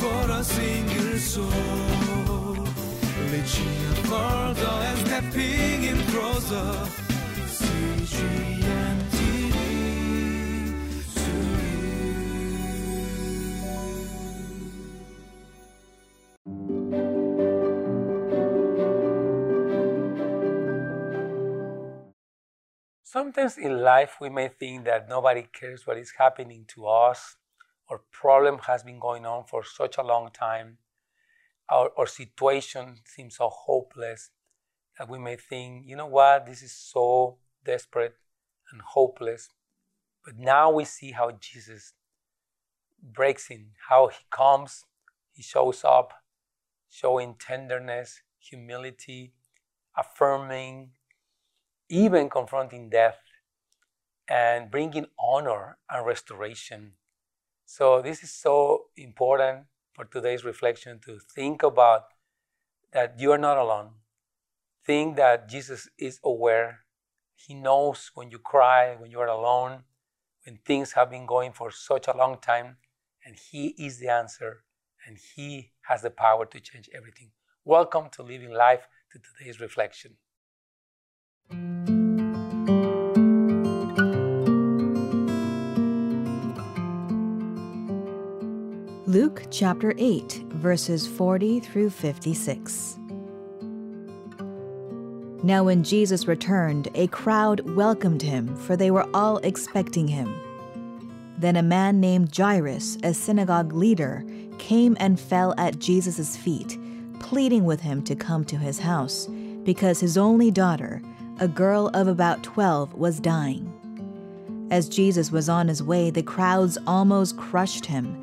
for a single soul. And stepping in closer. Sometimes in life, we may think that nobody cares what is happening to us, or problem has been going on for such a long time, our, our situation seems so hopeless that we may think, you know what, this is so desperate and hopeless. But now we see how Jesus breaks in, how he comes, he shows up, showing tenderness, humility, affirming, even confronting death, and bringing honor and restoration. So, this is so important for today's reflection to think about that you are not alone. Think that Jesus is aware. He knows when you cry, when you are alone, when things have been going for such a long time, and He is the answer, and He has the power to change everything. Welcome to Living Life to today's reflection. Chapter 8, verses 40 through 56. Now, when Jesus returned, a crowd welcomed him, for they were all expecting him. Then a man named Jairus, a synagogue leader, came and fell at Jesus' feet, pleading with him to come to his house, because his only daughter, a girl of about 12, was dying. As Jesus was on his way, the crowds almost crushed him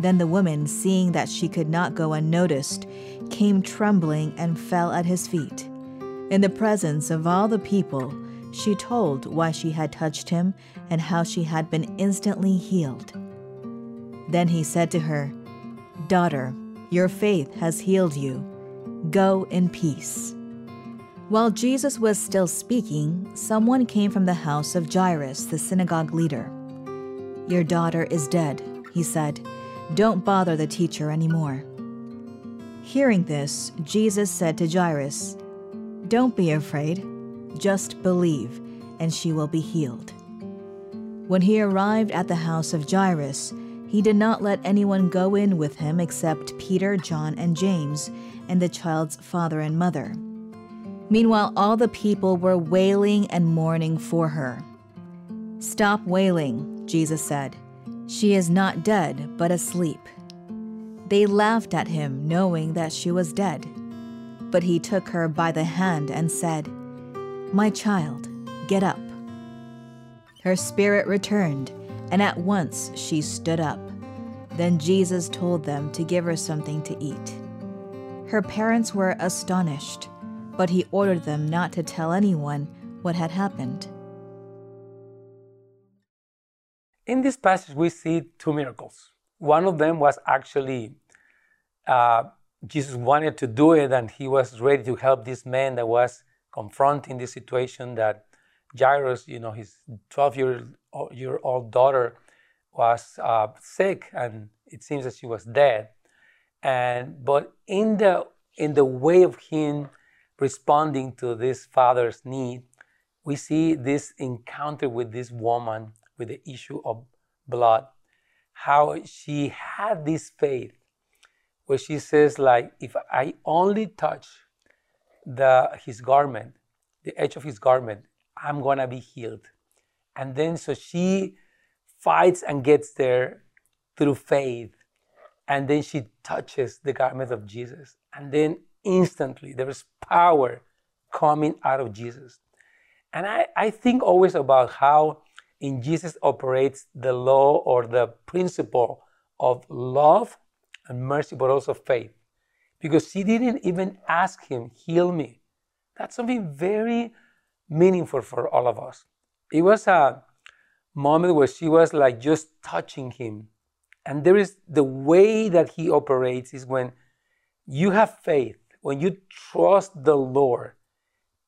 Then the woman, seeing that she could not go unnoticed, came trembling and fell at his feet. In the presence of all the people, she told why she had touched him and how she had been instantly healed. Then he said to her, Daughter, your faith has healed you. Go in peace. While Jesus was still speaking, someone came from the house of Jairus, the synagogue leader. Your daughter is dead, he said don't bother the teacher anymore. Hearing this, Jesus said to Jairus, Don't be afraid, just believe, and she will be healed. When he arrived at the house of Jairus, he did not let anyone go in with him except Peter, John, and James, and the child's father and mother. Meanwhile, all the people were wailing and mourning for her. Stop wailing, Jesus said. She is not dead, but asleep. They laughed at him, knowing that she was dead. But he took her by the hand and said, My child, get up. Her spirit returned, and at once she stood up. Then Jesus told them to give her something to eat. Her parents were astonished, but he ordered them not to tell anyone what had happened. In this passage, we see two miracles. One of them was actually uh, Jesus wanted to do it, and he was ready to help this man that was confronting this situation that Jairus, you know, his 12 year, year old daughter was uh, sick, and it seems that she was dead. And but in the in the way of him responding to this father's need, we see this encounter with this woman with the issue of blood, how she had this faith where she says, like, if I only touch the his garment, the edge of his garment, I'm gonna be healed. And then so she fights and gets there through faith. And then she touches the garment of Jesus. And then instantly there is power coming out of Jesus. And I, I think always about how in Jesus operates the law or the principle of love and mercy, but also faith. Because she didn't even ask him, heal me. That's something very meaningful for all of us. It was a moment where she was like just touching him. And there is the way that he operates is when you have faith, when you trust the Lord,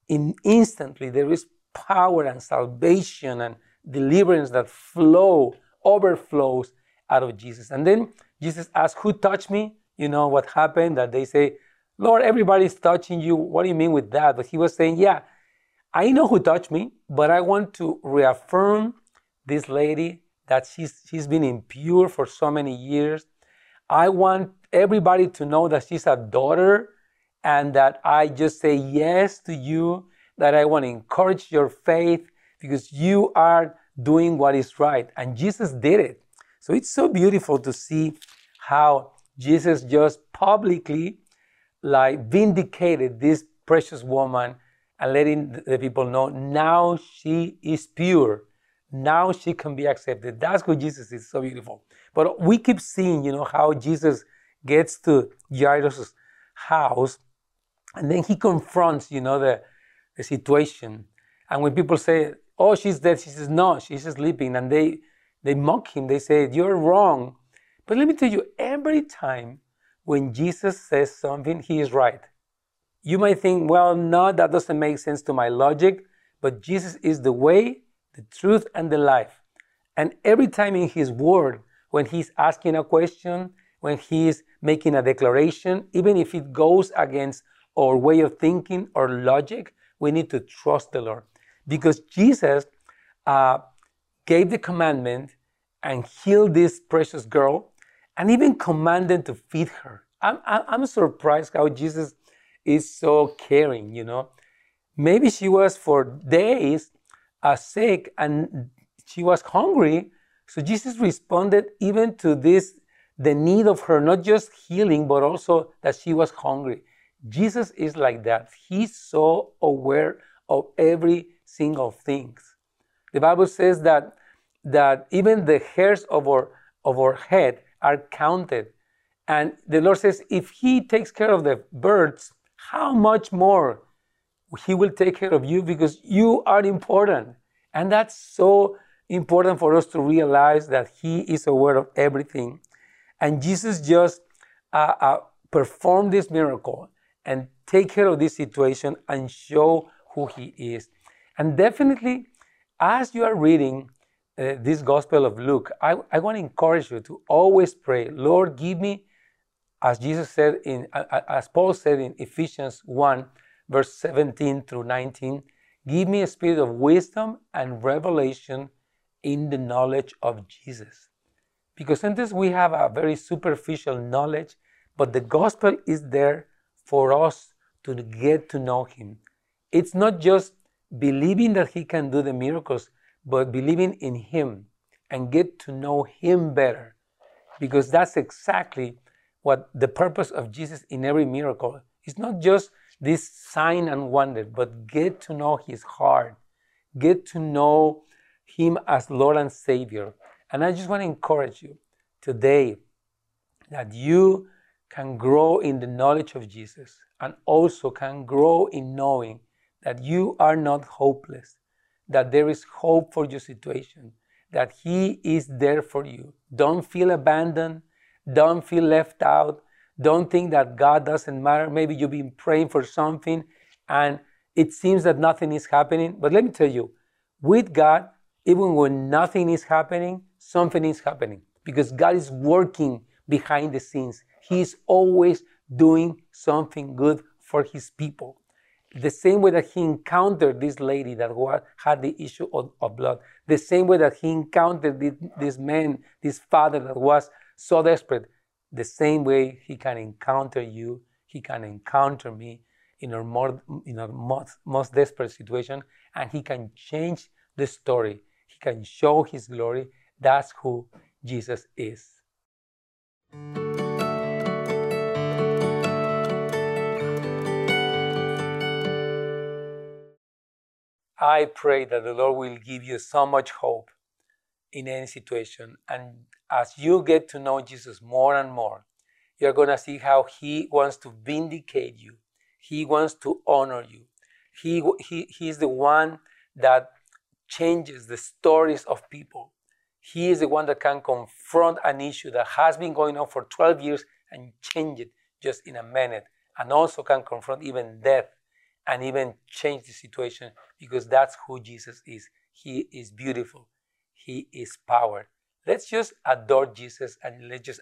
in instantly there is power and salvation and deliverance that flow, overflows out of Jesus. And then Jesus asked, Who touched me? You know what happened? That they say, Lord, everybody's touching you. What do you mean with that? But he was saying, Yeah, I know who touched me, but I want to reaffirm this lady that she's, she's been impure for so many years. I want everybody to know that she's a daughter and that I just say yes to you, that I want to encourage your faith because you are doing what is right. And Jesus did it. So it's so beautiful to see how Jesus just publicly like vindicated this precious woman and letting the people know now she is pure. Now she can be accepted. That's what Jesus is so beautiful. But we keep seeing, you know, how Jesus gets to Jairus' house and then he confronts, you know, the, the situation. And when people say, oh, she's dead, she says, no, she's sleeping. And they, they mock him. They say, you're wrong. But let me tell you, every time when Jesus says something, he is right. You might think, well, no, that doesn't make sense to my logic, but Jesus is the way, the truth, and the life. And every time in his word, when he's asking a question, when he's making a declaration, even if it goes against our way of thinking or logic, we need to trust the Lord. Because Jesus uh, gave the commandment and healed this precious girl and even commanded to feed her. I'm, I'm surprised how Jesus is so caring, you know. Maybe she was for days uh, sick and she was hungry. So Jesus responded even to this, the need of her, not just healing, but also that she was hungry. Jesus is like that. He's so aware of every single things. The Bible says that, that even the hairs of our, of our head are counted. And the Lord says, if He takes care of the birds, how much more He will take care of you because you are important. And that's so important for us to realize that He is aware of everything. And Jesus just uh, uh, performed this miracle and take care of this situation and show who He is. And definitely, as you are reading uh, this Gospel of Luke, I, I want to encourage you to always pray, Lord, give me, as Jesus said in, uh, as Paul said in Ephesians 1, verse 17 through 19, give me a spirit of wisdom and revelation in the knowledge of Jesus. Because sometimes we have a very superficial knowledge, but the gospel is there for us to get to know Him. It's not just believing that He can do the miracles, but believing in Him and get to know Him better. Because that's exactly what the purpose of Jesus in every miracle is not just this sign and wonder, but get to know His heart, get to know Him as Lord and Savior. And I just want to encourage you today that you can grow in the knowledge of Jesus and also can grow in knowing that you are not hopeless, that there is hope for your situation, that He is there for you. Don't feel abandoned, don't feel left out, don't think that God doesn't matter. Maybe you've been praying for something and it seems that nothing is happening. But let me tell you, with God, even when nothing is happening, something is happening because God is working behind the scenes. He's always doing something good for his people. The same way that he encountered this lady that had the issue of, of blood, the same way that he encountered this, this man, this father that was so desperate, the same way he can encounter you, he can encounter me in our, more, in our most, most desperate situation, and he can change the story. He can show his glory. That's who Jesus is. I pray that the Lord will give you so much hope in any situation. And as you get to know Jesus more and more, you're going to see how He wants to vindicate you. He wants to honor you. He, he, he's the one that changes the stories of people. He is the one that can confront an issue that has been going on for 12 years and change it just in a minute, and also can confront even death and even change the situation because that's who Jesus is. He is beautiful. He is power. Let's just adore Jesus and let's just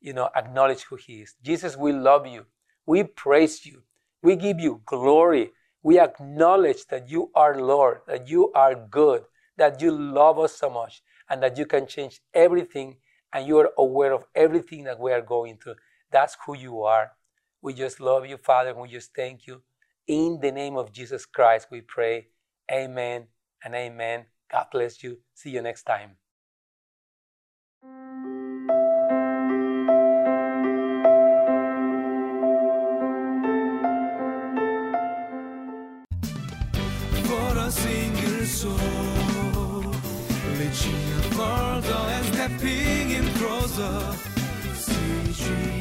you know acknowledge who he is. Jesus, we love you. We praise you. We give you glory. We acknowledge that you are Lord, that you are good, that you love us so much, and that you can change everything and you are aware of everything that we are going through. That's who you are. We just love you, Father, and we just thank you. In the name of Jesus Christ, we pray. Amen and amen. God bless you. See you next time. For a single soul, reaching and stepping in closer. CGM.